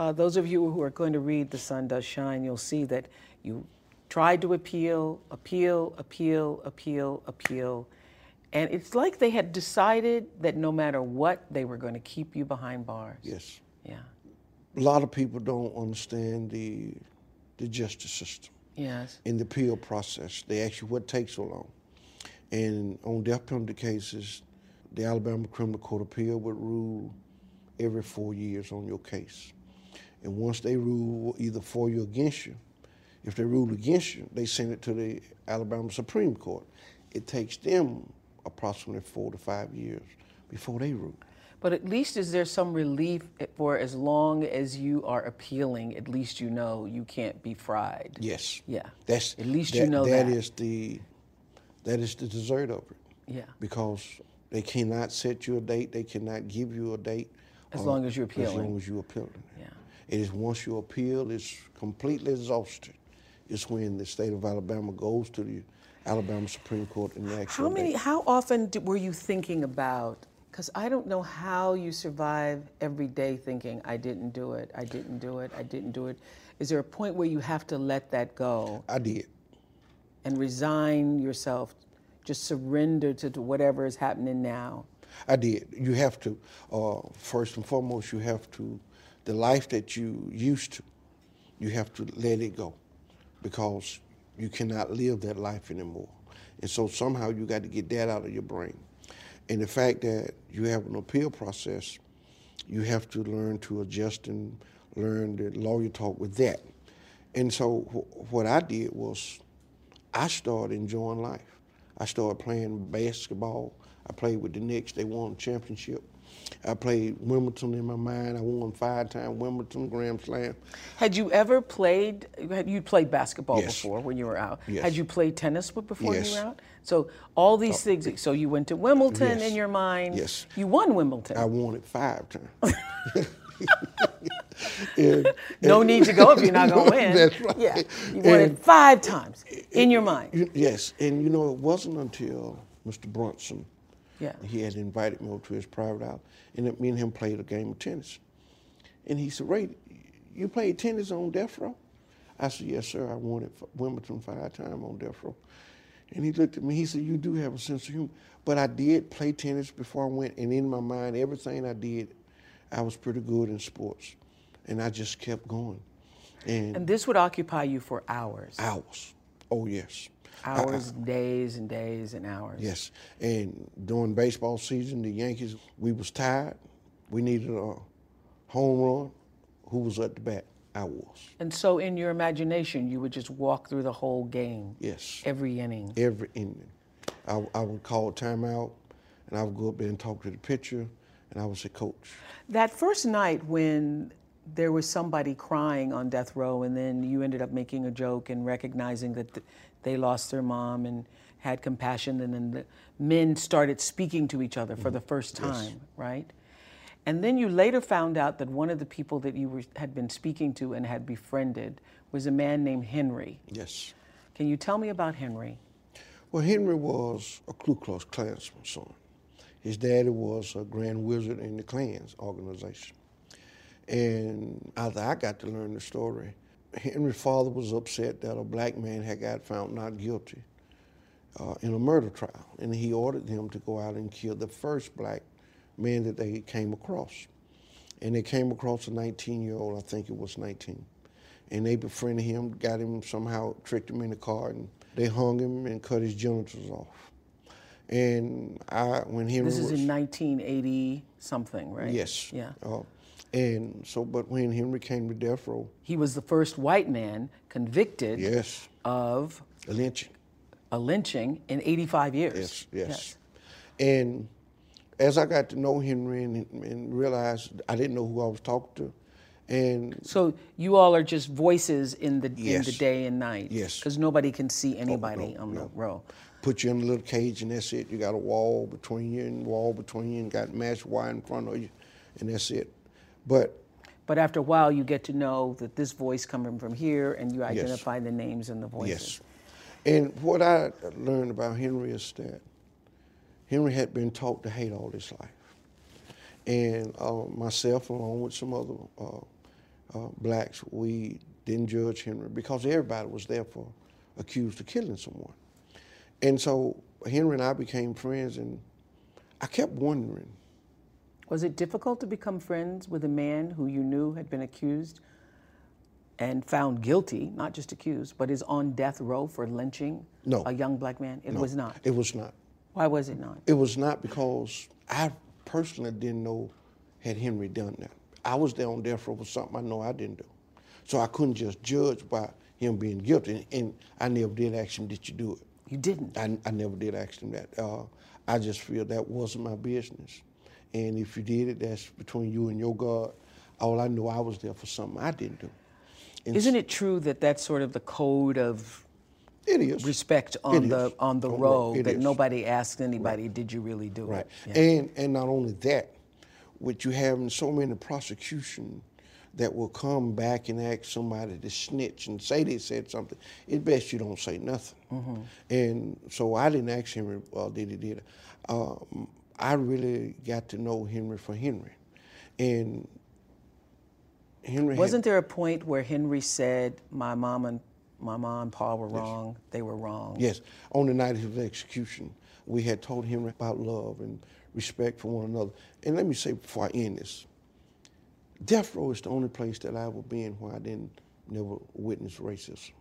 uh, those of you who are going to read The Sun Does Shine, you'll see that you tried to appeal, appeal, appeal, appeal, appeal. And it's like they had decided that no matter what, they were going to keep you behind bars. Yes. Yeah. A lot of people don't understand the the justice system Yes. and the appeal process. They ask you what takes so long. And on death penalty cases, the Alabama Criminal Court Appeal would rule every four years on your case. And once they rule either for you or against you, if they rule against you, they send it to the Alabama Supreme Court. It takes them approximately four to five years before they rule. But at least is there some relief for as long as you are appealing, at least you know you can't be fried. Yes. Yeah. That's At least that, you know that that. is the that is the dessert of it. Yeah. Because they cannot set you a date, they cannot give you a date. As long um, as you're appealing. As long as you're appealing. Yeah. It is once you appeal, it's completely exhausted. It's when the state of Alabama goes to the Alabama Supreme Court and the actual How many? date. How often were you thinking about? Because I don't know how you survive every day thinking, "I didn't do it. I didn't do it. I didn't do it." Is there a point where you have to let that go I did. and resign yourself, just surrender to, to whatever is happening now? I did. You have to, uh, first and foremost, you have to, the life that you used to, you have to let it go because you cannot live that life anymore. And so somehow you got to get that out of your brain. And the fact that you have an appeal process, you have to learn to adjust and learn the lawyer talk with that. And so wh- what I did was I started enjoying life. I started playing basketball. I played with the Knicks. They won a championship. I played Wimbledon in my mind. I won five-time Wimbledon Grand Slam. Had you ever played? Had you played basketball Yes. before when you were out? Yes. Had you played tennis before you were out? So all these things. So you went to Wimbledon Yes. in your mind. Yes. You won Wimbledon. I won it five times. And- no need to go if you're not going to win. That's right. Yeah. You won it five times in your mind. Yes, and you know, it wasn't until Mr. Brunson, Yeah. he had invited me over to his private house, and me and him played a game of tennis. And he said, Ray, you played tennis on death row? I said, yes, sir. I won it for Wimbledon five times on death row. And he looked at me, he said, you do have a sense of humor. But I did play tennis before I went, and in my mind, everything I did, I was pretty good in sports. And I just kept going. And, And this would occupy you for hours. hours. Oh, yes. I- I- Hours, days and days and hours. Yes, and during baseball season, the Yankees, we was tired. We needed a home run. Who was at the bat? I was. And so in your imagination, you would just walk through the whole game. Yes. Every inning. Every inning. I, I would call timeout, and I would go up there and talk to the pitcher, and I would say, Coach, That first night when there was somebody crying on death row, and then you ended up making a joke and recognizing that th- they lost their mom and had compassion, and then the men started speaking to each other for the mm-hmm. first time, right? And then you later found out that one of the people that you were, had been speaking to and had befriended was a man named Henry. Yes. Can you tell me about Henry? Well, Henry was a Ku Klux Klansman son. His daddy was a grand wizard in the Klans organization. And after I got to learn the story, Henry's father was upset that a black man had got found not guilty uh, in a murder trial, and he ordered them to go out and kill the first black man that they came across. And they came across a 19-year-old, I think it was 19, and they befriended him, got him somehow, tricked him in the car, and they hung him and cut his genitals off. And I, when Henry This is was, in 1980 something, right? yes, Yeah. uh, and so, but when Henry came to death row, He was the first white man convicted yes, of a lynching. a lynching in 85 years. Yes, yes. And as I got to know Henry and, and realized I didn't know who I was talking to, and So you all are just voices in the in the day and night. Yes. Because nobody can see oh, anybody no, on the row. put you in a little cage and that's it. You got a wall between you and wall between you and got mashed wire in front of you, and that's it. But But after a while, you get to know that this voice coming from here, and you identify the names and the voices. yes, and what I learned about Henry is that Henry had been taught to hate all his life, and uh, myself, along with some other uh, uh, blacks, we didn't judge Henry because everybody was there for accused of killing someone. And so Henry and I became friends, and I kept wondering, Was it difficult to become friends with a man who you knew had been accused and found guilty, not just accused, but is on death row for lynching No. a young black man? It was not. it was not. Why was it not? It was not because I personally didn't know had Henry done that. I was there on death row for something I know I didn't do. So I couldn't just judge by him being guilty. And I never did ask him, did you do it? You didn't. I, I never did ask him that. Uh, I just feel that wasn't my business. And if you did it, that's between you and your God. All I know, I was there for something I didn't do. And Isn't it true that that's sort of the code of It is. respect on It the is. on the On row row, that is. nobody asked anybody, did you really do Right. it? Yeah. And and not only that, with you having so many prosecution that will come back and ask somebody to snitch and say they said something, it's best you don't say nothing. Mm-hmm. And so I didn't ask him, uh, did he did it. Um, I really got to know Henry for Henry. And Henry Wasn't there a point where Henry said, "My mom and my mom and Pa were wrong. They were wrong." Yes, on the night of his execution, we had told him about love and respect for one another. And let me say before I end this, death row is the only place that I ever been where I didn't never witness racism.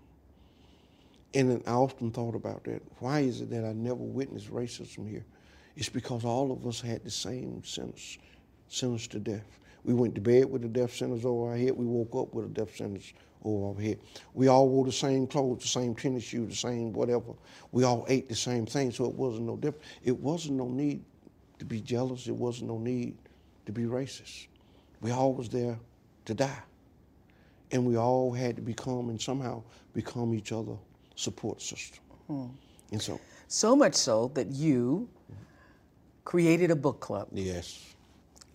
And I often thought about that. Why is it that I never witnessed racism here? It's because all of us had the same sentence, sentence to death. We went to bed with the death sentence over our head. We woke up with a death sentence over our head. We all wore the same clothes, the same tennis shoes, the same whatever. We all ate the same thing, so it wasn't no different. It wasn't no need to be jealous. It wasn't no need to be racist. We all was there to die, and we all had to become and somehow become each other support system. Hmm. And so, So much so that you created a book club. yes,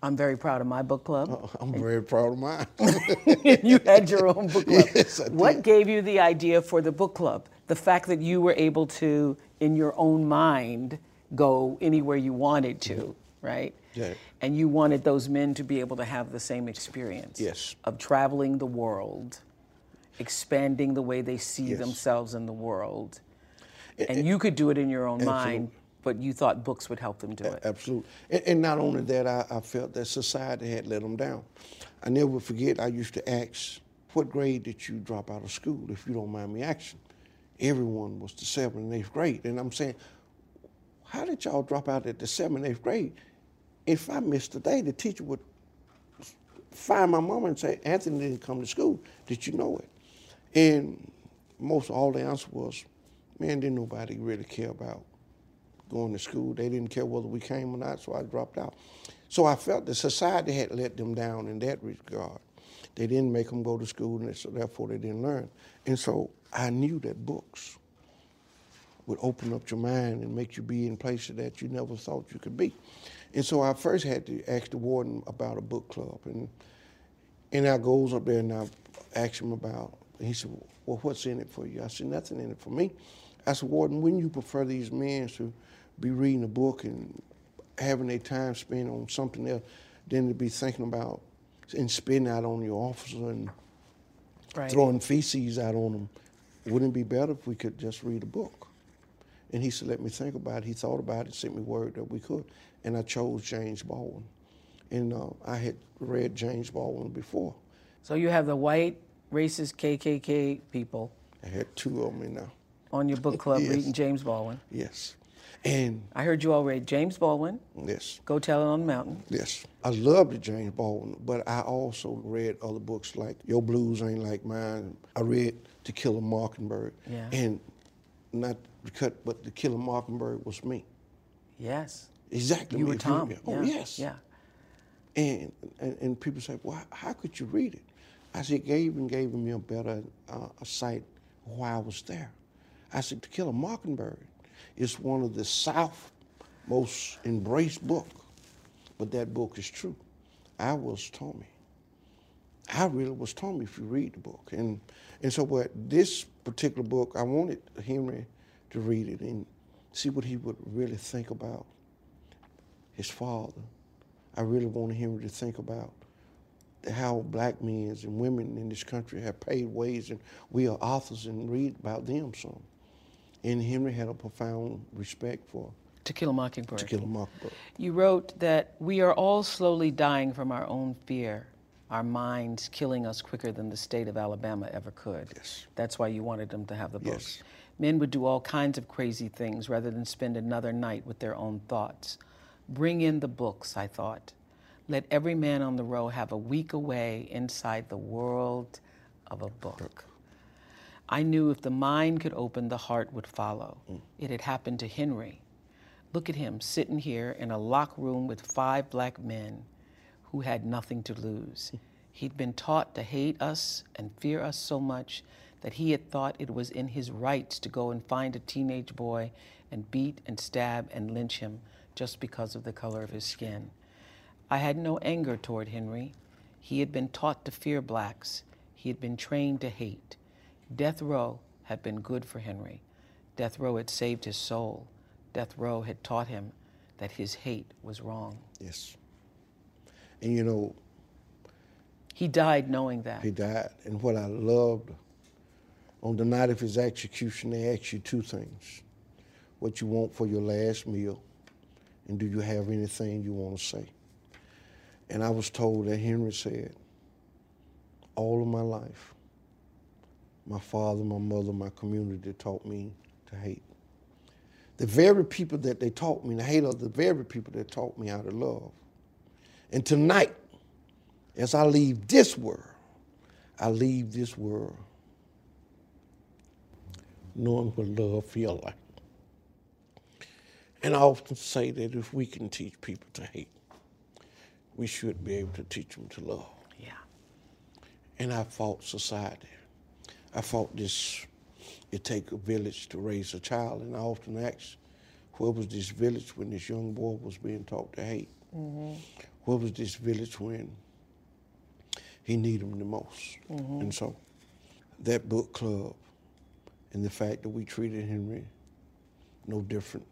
I'm very proud of my book club. Oh, I'm very proud of mine. you had your own book club. Yes, I what did. gave you the idea for the book club? The fact that you were able to, in your own mind, go anywhere you wanted to, mm-hmm. right? Yeah. And you wanted those men to be able to have the same experience Yes. of traveling the world, expanding the way they see Yes. themselves in the world. And you could do it in your own mind, but you thought books would help them do it. Absolutely. And, and not only that, I, I felt that society had let them down. I never forget, I used to ask, what grade did you drop out of school, if you don't mind me asking? Everyone was the seventh and eighth grade. And I'm saying, how did y'all drop out at the seventh and eighth grade? If I missed a day, the teacher would find my mama and say, Anthony didn't come to school. Did you know it? And most all the answer was, man, didn't nobody really care about going to school. They didn't care whether we came or not, so I dropped out. So I felt that society had let them down in that regard. They didn't make them go to school, and so therefore they didn't learn. And so I knew that books would open up your mind and make you be in places that you never thought you could be. And so I first had to ask the warden about a book club, and and I goes up there and I asked him about he said, well, what's in it for you? I said, nothing in it for me. I said, Warden, wouldn't you prefer these men to be reading a book and having their time spent on something else than to be thinking about and spitting out on your officer and Right. throwing feces out on them? Wouldn't it be better if we could just read a book? And he said, let me think about it. He thought about it, sent me word that we could. And I chose James Baldwin. And uh, I had read James Baldwin before. So you have the white racist KKK people I had two of them now. On your book club Yes. reading James Baldwin. Yes. And I heard you all read James Baldwin, yes, Go Tell It on the Mountain. yes. I loved the James Baldwin, but I also read other books like Your Blues Ain't Like Mine. I read To Kill a Mockingbird. Yeah. And not to cut, but To Kill a Mockingbird was me. Yes. Exactly. You were me. Tom. Oh, yeah. yes. Yeah. And, and and people say, well, how could you read it? I said, it gave and gave me a better uh, a sight why I was there. I said, To Kill a Mockingbird is one of the South most embraced book, but that book is true. I was Tommy. I really was Tommy if you read the book. And and so what this particular book, I wanted Henry to read it and see what he would really think about his father. I really wanted him to think about how black men and women in this country have paid ways, and we are authors and read about them some. And Henry had a profound respect for To Kill a Mockingbird. To Kill a Mockingbird. You wrote that we are all slowly dying from our own fear, our minds killing us quicker than the state of Alabama ever could. Yes. That's why you wanted them to have the book. Yes. Men would do all kinds of crazy things rather than spend another night with their own thoughts. Bring in the books, I thought. Let every man on the row have a week away inside the world of a book. I knew if the mind could open, the heart would follow. Mm. It had happened to Henry. Look at him sitting here in a locked room with five black men who had nothing to lose. Hmm. He'd been taught to hate us and fear us so much that he had thought it was in his rights to go and find a teenage boy and beat and stab and lynch him just because of the color of his skin. I had no anger toward Henry. He had been taught to fear blacks. He had been trained to hate. Death row had been good for Henry. Death row had saved his soul. Death row had taught him that his hate was wrong. Yes. And you know, He died knowing that. he died. And what I loved, on the night of his execution, they asked you two things. What you want for your last meal, and do you have anything you want to say? And I was told that Henry said, all of my life, my father, my mother, my community taught me to hate. The very people that they taught me to hate are the very people that taught me how to love. And tonight, as I leave this world, I leave this world knowing what love feels like. And I often say that if we can teach people to hate, we should be able to teach them to love. Yeah. And I fought society. I fought this, it take a village to raise a child. And I often ask, where was this village when this young boy was being taught to hate? Mm-hmm. Where was this village when he needed them the most? Mm-hmm. And so that book club and the fact that we treated Henry no different,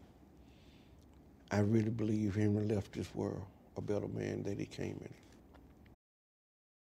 I really believe Henry left this world a better man than he came in.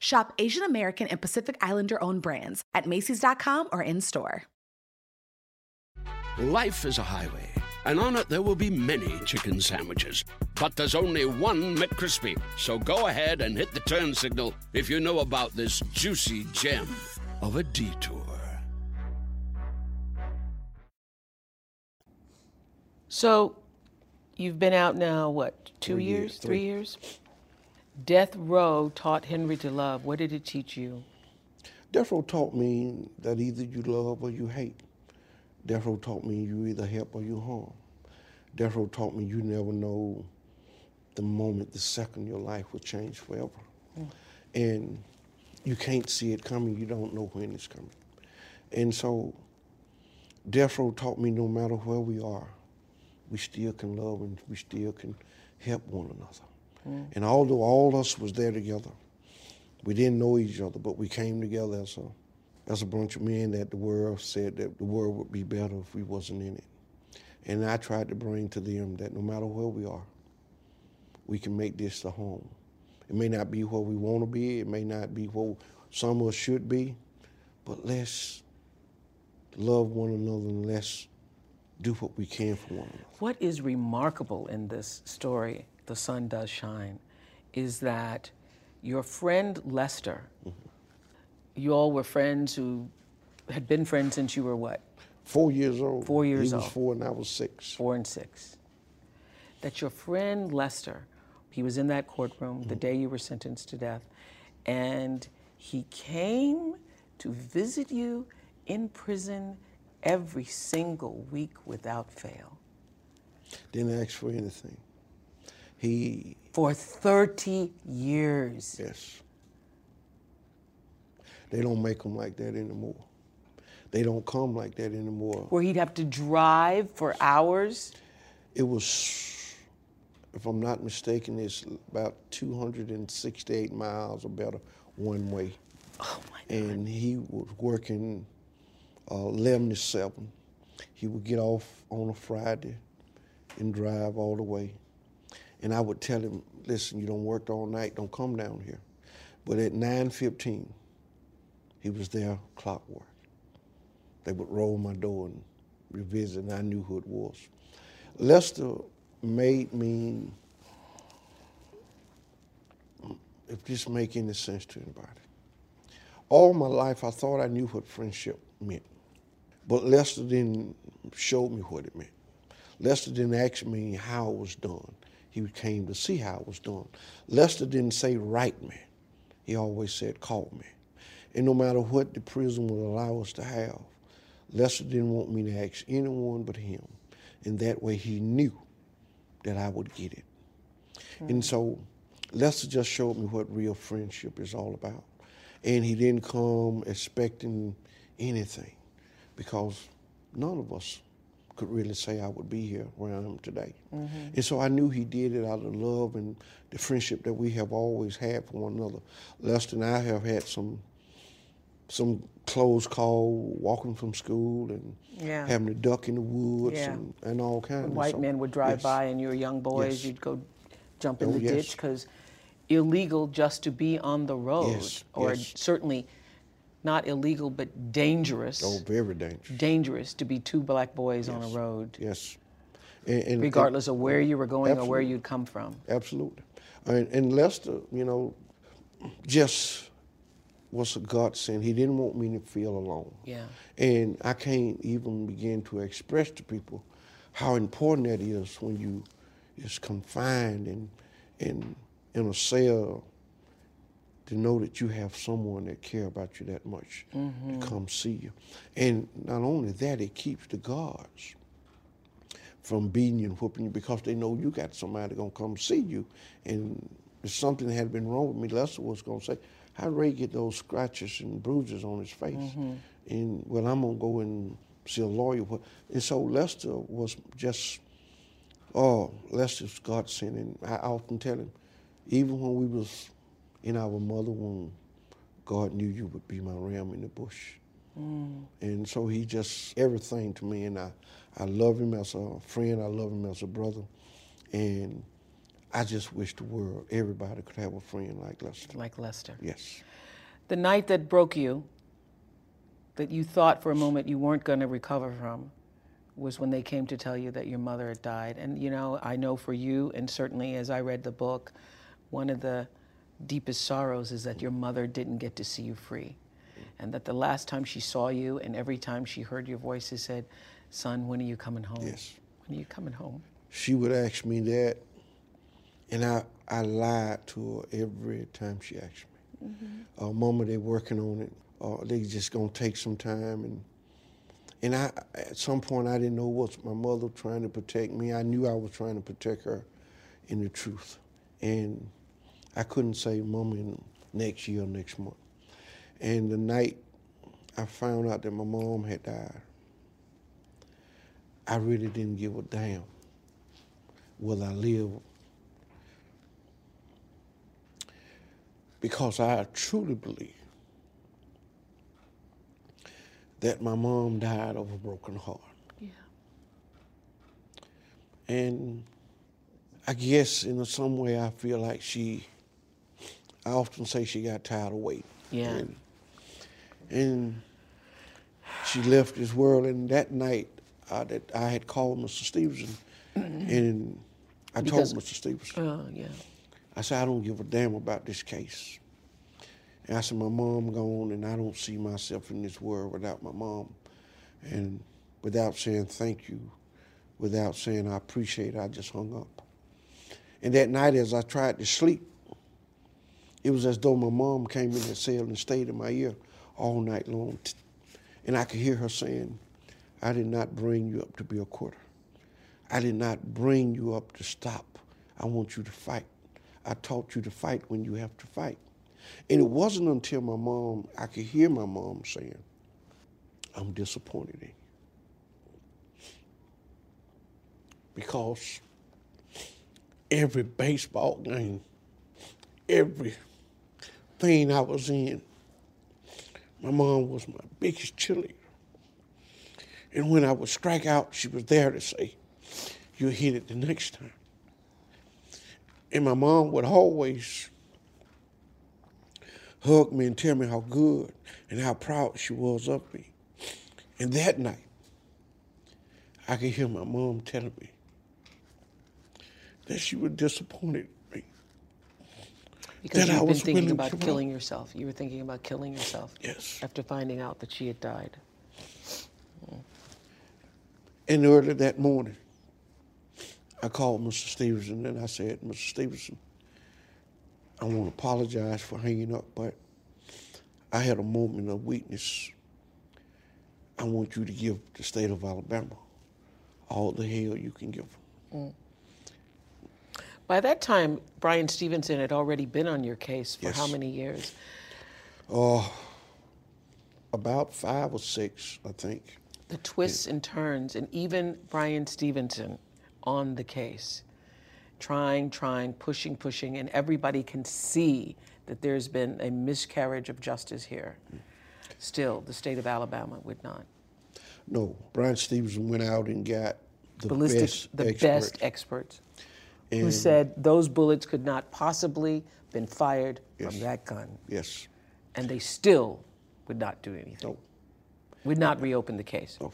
Shop Asian American and Pacific Islander owned brands at Macy's.com or in store. Life is a highway, and on it there will be many chicken sandwiches. But there's only one McCrispy. So go ahead and hit the turn signal if you know about this juicy gem of a detour. So you've been out now, what, two Three years, years, three three. years? Death Row taught Henry to love. What did it teach you? Death Row taught me that either you love or you hate. Death Row taught me you either help or you harm. Death Row taught me you never know the moment, the second your life will change forever. Hmm. And you can't see it coming, you don't know when it's coming. And so Death Row taught me no matter where we are, we still can love and we still can help one another. Mm. And although all of us was there together, we didn't know each other, but we came together as a, as a bunch of men that the world said that the world would be better if we wasn't in it. And I tried to bring to them that no matter where we are, we can make this the home. It may not be where we want to be, it may not be where some of us should be, but let's love one another and let's do what we can for one another. What is remarkable in this story, The Sun Does Shine, is that your friend Lester, mm-hmm. you all were friends who had been friends since you were what, Four years old. Four years He was old. four and I was six. four and six? That your friend Lester, he was in that courtroom the mm-hmm. day you were sentenced to death, and he came to visit you in prison every single week without fail Didn't ask for anything. He, for 30 years. yes. They don't make them like that anymore. They don't come like that anymore. where he'd have to drive for hours. It was, if I'm not mistaken, it's about 268 miles or better one way. Oh my God. and he was working uh, 11 to 7. He would get off on a Friday and drive all the way. And I would tell him, listen, you don't work all night, don't come down here. But at 9.15, he was there clockwork. They would roll my door and revisit, and I knew who it was. Lester made me, if this make any sense to anybody, all my life I thought I knew what friendship meant. But Lester didn't show me what it meant. Lester didn't ask me how it was done. He came to see how it was done. Lester didn't say write me. He always said call me. And no matter what the prison would allow us to have, Lester didn't want me to ask anyone but him. And that way he knew that I would get it. And hmm. so Lester just showed me what real friendship is all about. And he didn't come expecting anything because none of us could really say I would be here where I am today. Mm-hmm. And so I knew he did it out of love and the friendship that we have always had for one another. Lester and I have had some some close call walking from school and Yeah. having to duck in the woods Yeah. and, and all kinds When of white so- men would drive yes. by and you were young boys, Yes. you'd go jump in Oh, the yes. ditch because illegal just to be on the road, or certainly not illegal but dangerous. Oh, very dangerous. Dangerous to be two black boys on a road, Yes. And, and- regardless of where you were going or where you'd come from. Absolutely. And, and Lester, you know, just was a godsend. He didn't want me to feel alone. Yeah. And I can't even begin to express to people how important that is when you is confined and and in a cell to know that you have someone that care about you that much to mm-hmm. come see you. And not only that, it keeps the guards from beating you and whooping you because they know you got somebody gonna come see you. And if something had been wrong with me, Lester was gonna say, How'd Ray get those scratches and bruises on his face? Mm-hmm. And well, I'm gonna go and see a lawyer. And so Lester was just, oh, Lester's godsend. And I often tell him, even when we was in our mother womb, God knew you would be my ram in the bush. Mm. And so he just everything to me, and I, I love him as a friend. I love him as a brother, and I just wish the world everybody could have a friend like Lester. Like Lester. Yes, The night that broke you, that you thought for a moment you weren't going to recover from, was when they came to tell you that your mother had died. And you know, I know for you, and certainly as I read the book, one of the deepest sorrows is that your mother didn't get to see you free. And that the last time she saw you and every time she heard your voice, she said, Son, when are you coming home? Yes. When are you coming home? she would ask me that, and I I lied to her every time she asked me. Uh, Mama, they're working on it. uh, they just gonna take some time and and I at some point I didn't know was my mother trying to protect me. I knew I was trying to protect her in the truth, and I couldn't say mom next year, next month. And the night I found out that my mom had died, I really didn't give a damn will I live because I truly believe that my mom died of a broken heart. Yeah. And I guess in some way I feel like she, I often say she got tired of waiting. Yeah. And, and she left this world, and that night uh, that I had called Mr. Stevenson, and I Because- told Mr. Stevenson, Oh, yeah. I said, I don't give a damn about this case. And I said, my mom gone, and I don't see myself in this world without my mom. And without saying thank you, without saying I appreciate it, I just hung up. And that night, as I tried to sleep, it was as though my mom came in the cell and stayed in my ear all night long. And I could hear her saying, I did not bring you up to be a quitter. I did not bring you up to stop. I want you to fight. I taught you to fight when you have to fight. And it wasn't until my mom, I could hear my mom saying, I'm disappointed in you. Because every baseball game, every thing I was in, my mom was my biggest cheerleader. And when I would strike out, she was there to say, You hit it the next time. And my mom would always hug me and tell me how good and how proud she was of me. And that night, I could hear my mom telling me that she was disappointed. Because That I you've been thinking about killing yourself. You were thinking about killing yourself. Yes. After finding out that she had died. Mm. And early that morning, I called Mr. Stevenson and I said, Mr. Stevenson, I want to apologize for hanging up, but I had a moment of weakness. I want you to give the state of Alabama all the hell you can give them. Mm. By that time, Brian Stevenson had already been on your case for how many years? Oh, About five or six, I think. The twists and turns, and even Brian Stevenson on the case, trying, trying, pushing, pushing, and everybody can see that there's been a miscarriage of justice here. Still, the state of Alabama would not. No, Brian Stevenson went out and got the Ballistic, best the best experts, who said those bullets could not possibly been fired Yes. from that gun, Yes. and they still would not do anything. No. Would not reopen the case. No.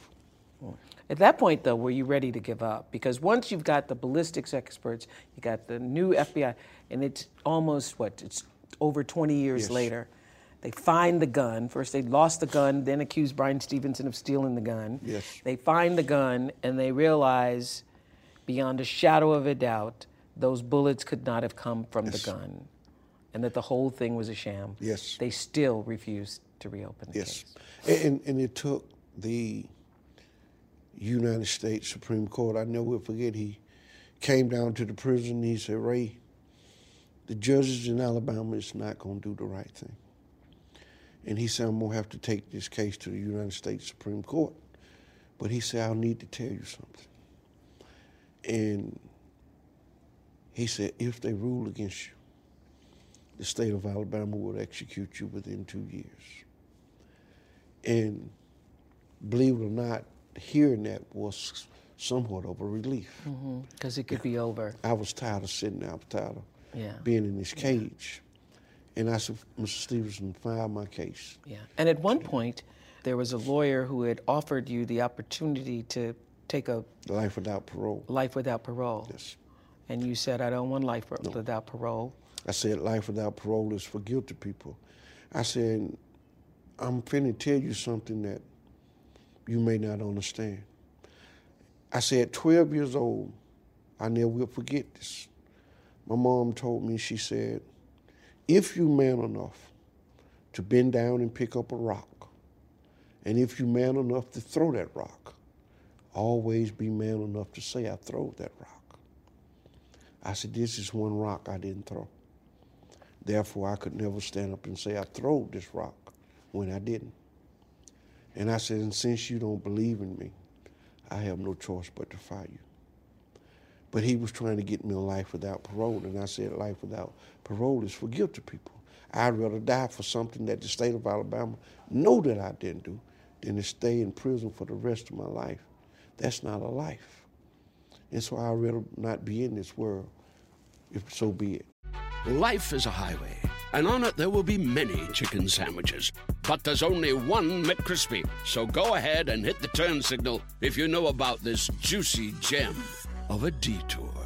Mm. At that point, though, were you ready to give up? Because once you've got the ballistics experts, you got the new FBI, and it's almost what? It's over 20 years Yes. later. They find the gun. First, they lost the gun, then accused Brian Stevenson of stealing the gun. Yes. They find the gun, and they realize, beyond a shadow of a doubt, those bullets could not have come from Yes. the gun, and that the whole thing was a sham. Yes. They still refused to reopen the Yes. case. And, and it took the United States Supreme Court, I never forget, he came down to the prison and he said, Ray, the judges in Alabama is not going to do the right thing. And he said, I'm going to have to take this case to the United States Supreme Court. But he said, I'll need to tell you something. And he said, if they rule against you, the state of Alabama will execute you within two years. And believe it or not, hearing that was somewhat of a relief. Mm-hmm. Because it could be over. I was tired of sitting there. I was tired of Yeah. being in this cage. And I said, Mr. Stevenson, file my case. Yeah. And at one point, there was a lawyer who had offered you the opportunity to take a Life without parole. life without parole. Yes. And you said, I don't want life without parole. I said, life without parole is for guilty people. I said, I'm finna tell you something that you may not understand. I said, 12 years old, I never will forget this. My mom told me, she said, if you man enough to bend down and pick up a rock. And if you're man enough to throw that rock, always be man enough to say, I throw that rock. I said, This is one rock I didn't throw. Therefore, I could never stand up and say, I threw this rock when I didn't. And I said, And since you don't believe in me, I have no choice but to fire you. But he was trying to get me a life without parole, and I said, Life without parole is for guilty people. I'd rather die for something that the state of Alabama know that I didn't do than to stay in prison for the rest of my life. That's not a life. And so I'd rather not be in this world, if so be it. Life is a highway, and on it there will be many chicken sandwiches. But there's only one McCrispy. So go ahead and hit the turn signal if you know about this juicy gem of a detour.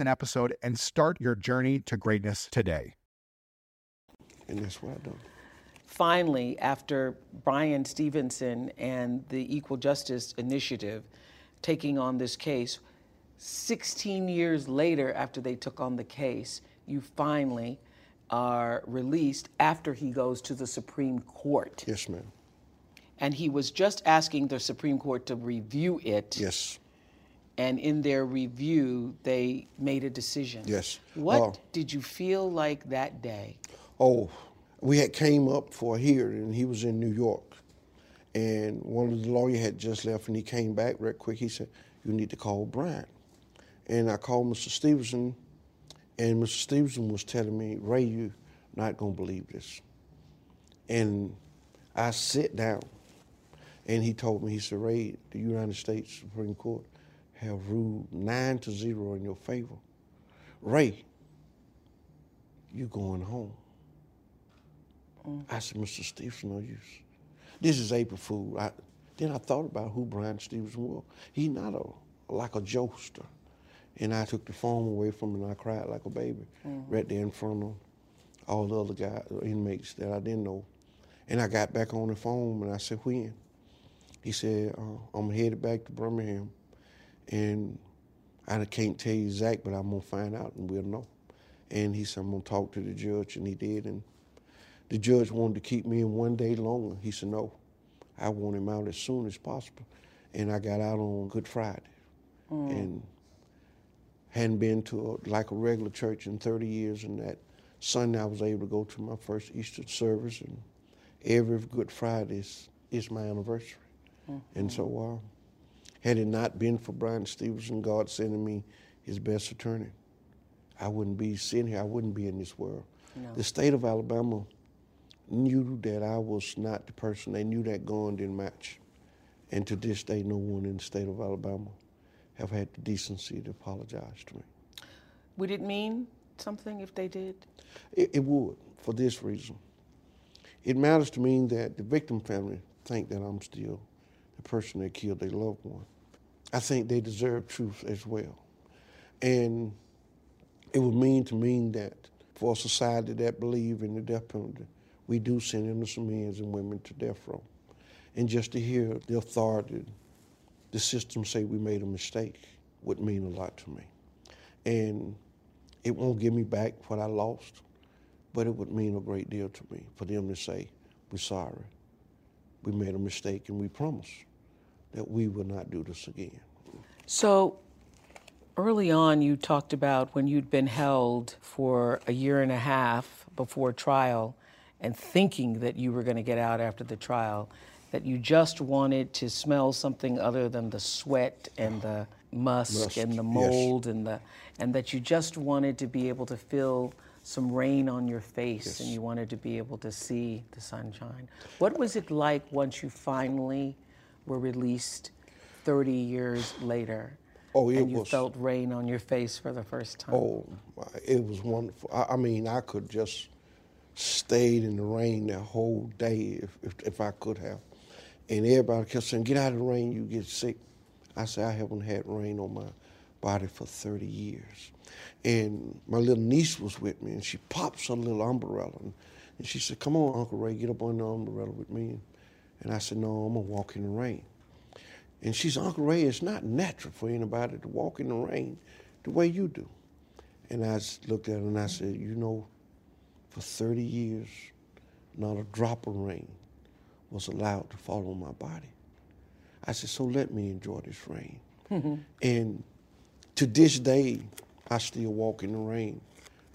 an episode and start your journey to greatness today. And that's what I done. Finally, after Brian Stevenson and the Equal Justice Initiative taking on this case, 16 years later, after they took on the case, you finally are released after he goes to the Supreme Court. Yes, ma'am. And he was just asking the Supreme Court to review it. Yes. And in their review, they made a decision. Yes. What Uh, did you feel like that day? Oh, we had came up for a hearing, and he was in New York, and one of the lawyer had just left, and he came back real quick. He said, "You need to call Brian," and I called Mr. Stevenson, and Mr. Stevenson was telling me, "Ray, you not gonna believe this," and I sit down, and he told me, he said, "Ray, the United States Supreme Court have ruled nine to zero in your favor. Ray, you going home." I said, Mr. Stevenson, no use. This is April Fool. I, then I thought about who Brian Stevenson was. He's not a like a jokester. And I took the phone away from him and I cried like a baby right there in front of all the other guys, inmates that I didn't know. And I got back on the phone and I said, when? He said, uh, I'm headed back to Birmingham. And I can't tell you exact, but I'm going to find out and we'll know. And he said, I'm to talk to the judge. And he did. And the judge wanted to keep me in one day longer. He said, no, I want him out as soon as possible. And I got out on Good Friday. And hadn't been to a, like a regular church in 30 years. And that Sunday I was able to go to my first Easter service. And every Good Friday is, is my anniversary. And so uh, had it not been for Brian Stevenson, God sending me his best attorney, I wouldn't be sitting here. I wouldn't be in this world. The state of Alabama knew that I was not the person. They knew that gun didn't match. And to this day, no one in the state of Alabama have had the decency to apologize to me. Would it mean something if they did? It, it would, for this reason. It matters to me that the victim family think that I'm still the person that killed their loved one. I think they deserve truth as well. And it would mean to mean that for a society that believe in the death penalty, we do send innocent men and women to death row. And just to hear the authority, the system say we made a mistake would mean a lot to me. And it won't give me back what I lost, but it would mean a great deal to me for them to say, we're sorry. We made a mistake and we promise that we will not do this again. So early on, you talked about when you'd been held for a year and a half before trial and thinking that you were going to get out after the trial, that you just wanted to smell something other than the sweat and the musk, Musk, and the yes. mold and the and that you just wanted to be able to feel some rain on your face and you wanted to be able to see the sunshine. What was it like once you finally were released 30 years later? Oh, it and you was- felt rain on your face for the first time. Oh, it was wonderful. I, I mean, I could just stayed in the rain the whole day if, if, if I could have. And everybody kept saying, get out of the rain, you get sick. I said, I haven't had rain on my body for 30 years. And my little niece was with me, and she pops her little umbrella. And, and she said, come on, Uncle Ray, get up on the umbrella with me. And I said, no, I'm going to walk in the rain. And she said, Uncle Ray, it's not natural for anybody to walk in the rain the way you do. And I looked at her and I said, you know, for 30 years, not a drop of rain was allowed to fall on my body. I said, so let me enjoy this rain. And to this day, I still walk in the rain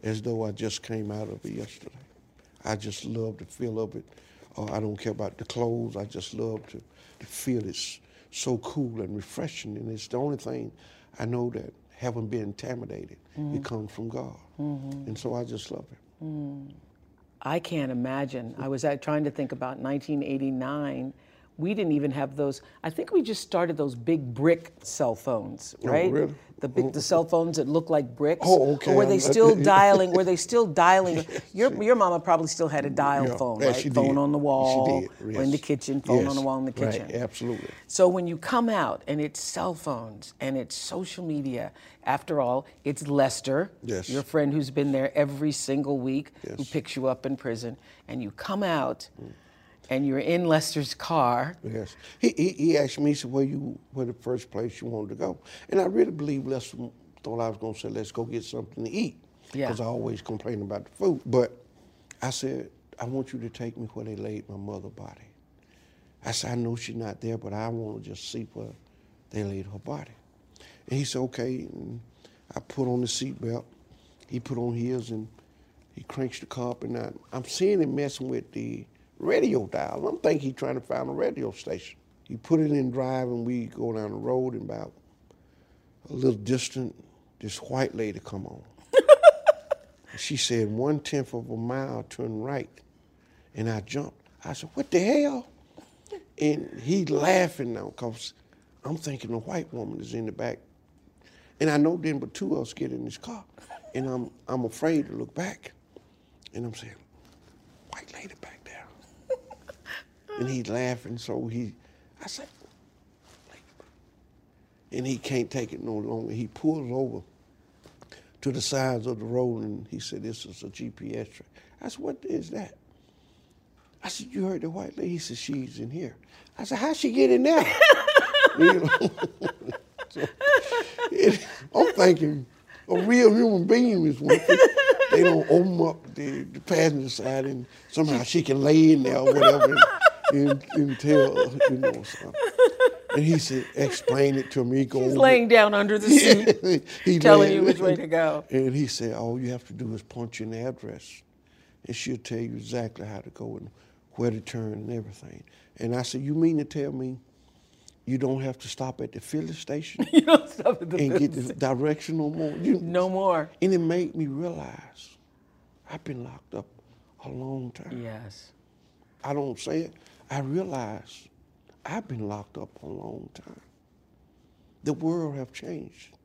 as though I just came out of it yesterday. I just love the feel of it. Uh, I don't care about the clothes. I just love to, to feel it's so cool and refreshing. And it's the only thing I know that haven't been intimidated. It comes from God. And so I just love it. I can't imagine. I was trying to think about 1989. We didn't even have those. I think we just started those big brick cell phones, right? Oh, really? The big, the cell phones that look like bricks. Oh, okay. Or were they still dialing? Were they still dialing? Your your mama probably still had a dial Yeah, phone, right? phone did. on the She wall, did, or in the kitchen. Phone on the wall in the kitchen. right, absolutely. So when you come out and it's cell phones and it's social media, after all, it's Lester, Yes. your friend who's been there every single week, who picks you up in prison, and you come out and you're in Lester's car. Yes. He, he, he asked me, he said, where you, where the first place you wanted to go? And I really believe Lester thought I was going to say, let's go get something to eat. Yeah. Because I always complain about the food. But I said, I want you to take me where they laid my mother body. I said, I know she's not there, but I want to just see where they laid her body. And he said, okay. And I put on the seatbelt. He put on his and he cranks the car up and I, I'm seeing him messing with the radio dial. I'm thinking he's trying to find a radio station. He put it in drive and we go down the road and about a little distant, this white lady come on. she said one tenth of a mile turn right. And I jumped. I said, what the hell? And he laughing now because I'm thinking the white woman is in the back. And I know then but two of us get in this car. And I'm I'm afraid to look back. And I'm saying, white lady back. And he's laughing, so he I said, and he can't take it no longer. He pulls over to the sides of the road and he said, This is a GPS track. I said, What is that? I said, You heard the white lady? He said, She's in here. I said, How'd she get in there? So, it- I'm thinking a real human being is one thing. They don't open up the, the passenger side and somehow she can lay in there or whatever and, and, and tell, you know, something. And he said, explain it to me. Go He's laying it. down under the seat, He telling you which way to go. And he said, all you have to do is punch in the address, and she'll tell you exactly how to go and where to turn and everything. And I said, you mean to tell me you don't have to stop at the filling station You don't stop at the and get the direction no more? You, No more. And it made me realize I've been locked up a long time. Yes. I don't say it. I realized I've been locked up a long time. The world have changed.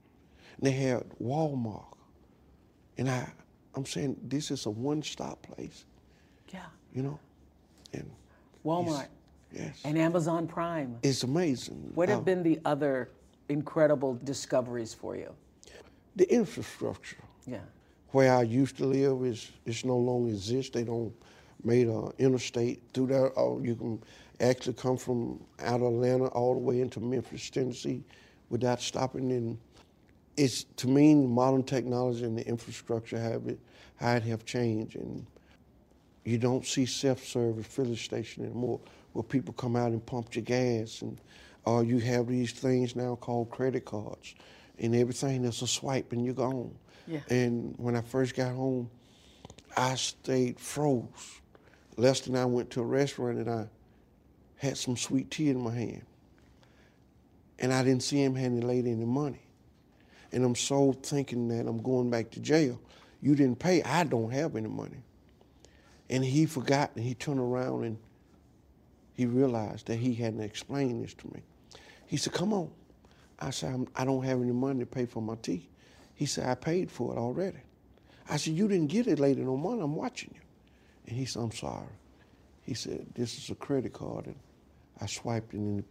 They had Walmart. And I, I'm saying this is a one-stop place, Yeah. you know? And Walmart yes, and Amazon Prime. it's amazing. What have been the other incredible discoveries for you? the infrastructure? Yeah. where I used to live is is no longer exists. They don't made a interstate through there. Oh, you can actually come from out of Atlanta all the way into Memphis, Tennessee, without stopping. And it's to me modern technology and the infrastructure have it how it have changed, and you don't see self-service filling station anymore where people come out and pump your gas, and or you have these things now called credit cards, and everything that's a swipe and you're gone. Yeah. And when I first got home, I stayed froze. Lester and I went to a restaurant and I had some sweet tea in my hand. And I didn't see him hand the lady any money. And I'm so thinking that I'm going back to jail. You didn't pay, I don't have any money. And he forgot and he turned around and he realized that he hadn't explained this to me. He said, Come on, I said, I'm, don't have any money to pay for my tea. He said, I paid for it already. I said, You didn't get it later no money. I'm watching you. And he said, I'm sorry. He said, This is a credit card. And I swiped it and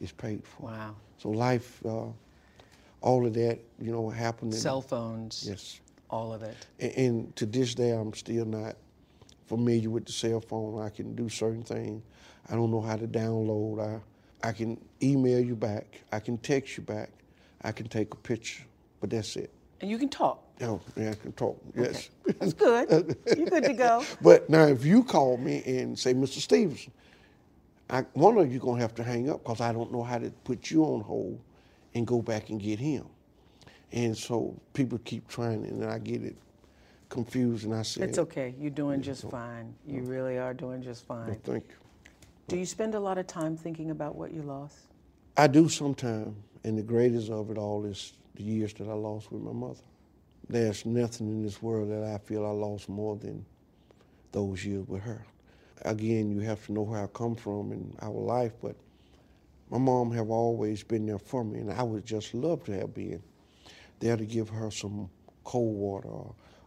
it's paid for. Wow. So life, uh, all of that, you know, happened. Cell phones. Yes. All of it. And, and to this day, I'm still not familiar with the cell phone. I can do certain things. I don't know how to download. I, I can email you back. I can text you back. I can take a picture, but that's it. And you can talk. Oh, yeah, I can talk. Yes. That's good. You're good to go. But now, if you call me and say, Mr. Stevenson, I, one of you gonna have to hang up because I don't know how to put you on hold and go back and get him. And so people keep trying, and I get it confused, and I say, It's okay. You're doing just fine. You really are doing just "Well, fine. thank you. Do you spend a lot of time thinking about what you lost? I do sometimes, and the greatest of it all is the years that I lost with my mother. There's nothing in this world that I feel I lost more than those years with her. Again, you have to know where I come from and our life, but my mom have always been there for me, and I would just love to have been there to give her some cold water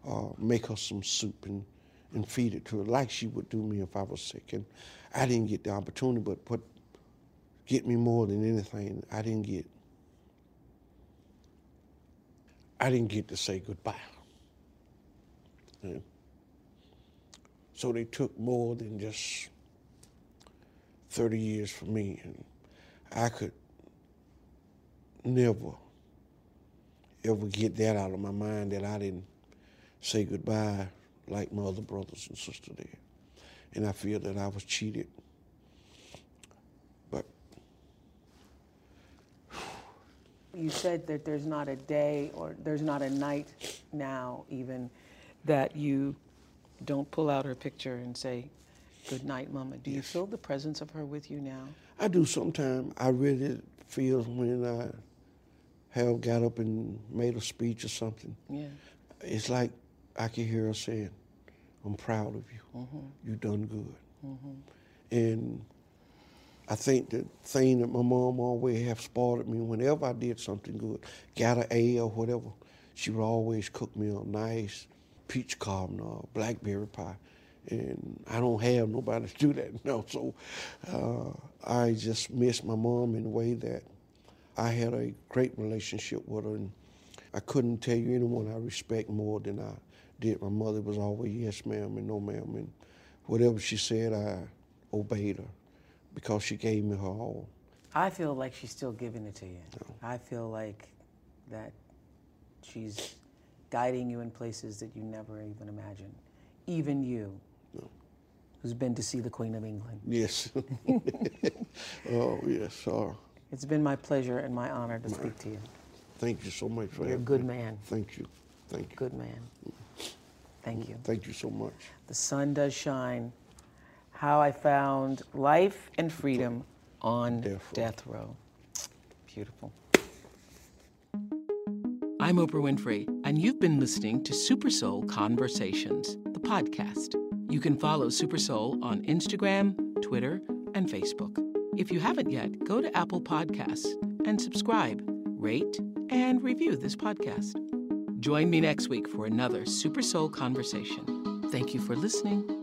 or, make her some soup and, and feed it to her like she would do me if I was sick. And I didn't get the opportunity, but what get me more than anything, I didn't get I didn't get to say goodbye. Yeah. So they took more than just 30 years for me, and I could never ever get that out of my mind that I didn't say goodbye like my other brothers and sisters did. And I feel that I was cheated. You said that there's not a day or there's not a night now even that you don't pull out her picture and say, Good night, Mama. Do you feel the presence of her with you now? I do sometimes. I really feel when I have got up and made a speech or something. Yeah. It's like I can hear her saying, I'm proud of you. Mm-hmm. You've done good. Mm-hmm. And I think the thing that my mom always have spoiled me whenever I did something good, got an A or whatever, she would always cook me a nice peach cobbler or blackberry pie. And I don't have nobody to do that now, so uh, I just miss my mom in a way that I had a great relationship with her, and I couldn't tell you anyone I respect more than I did. My mother was always yes, ma'am, and no, ma'am, and whatever she said, I obeyed her because she gave me her all. I feel like she's still giving it to you. I feel like that she's guiding you in places that you never even imagined. Even you, who's been to see the Queen of England. Yes. oh, yes. Uh, It's been my pleasure and my honor to speak to you. thank you so much for You're a good me. man. Thank you. Thank you. Good man. Thank you. Thank you so much. The sun does shine. How I found life and freedom on Death death row. row. Beautiful. I'm Oprah Winfrey, and you've been listening to Super Soul Conversations, the podcast. You can follow Super Soul on Instagram, Twitter, and Facebook. If you haven't yet, go to Apple Podcasts and subscribe, rate, and review this podcast. Join me next week for another Super Soul Conversation. Thank you for listening.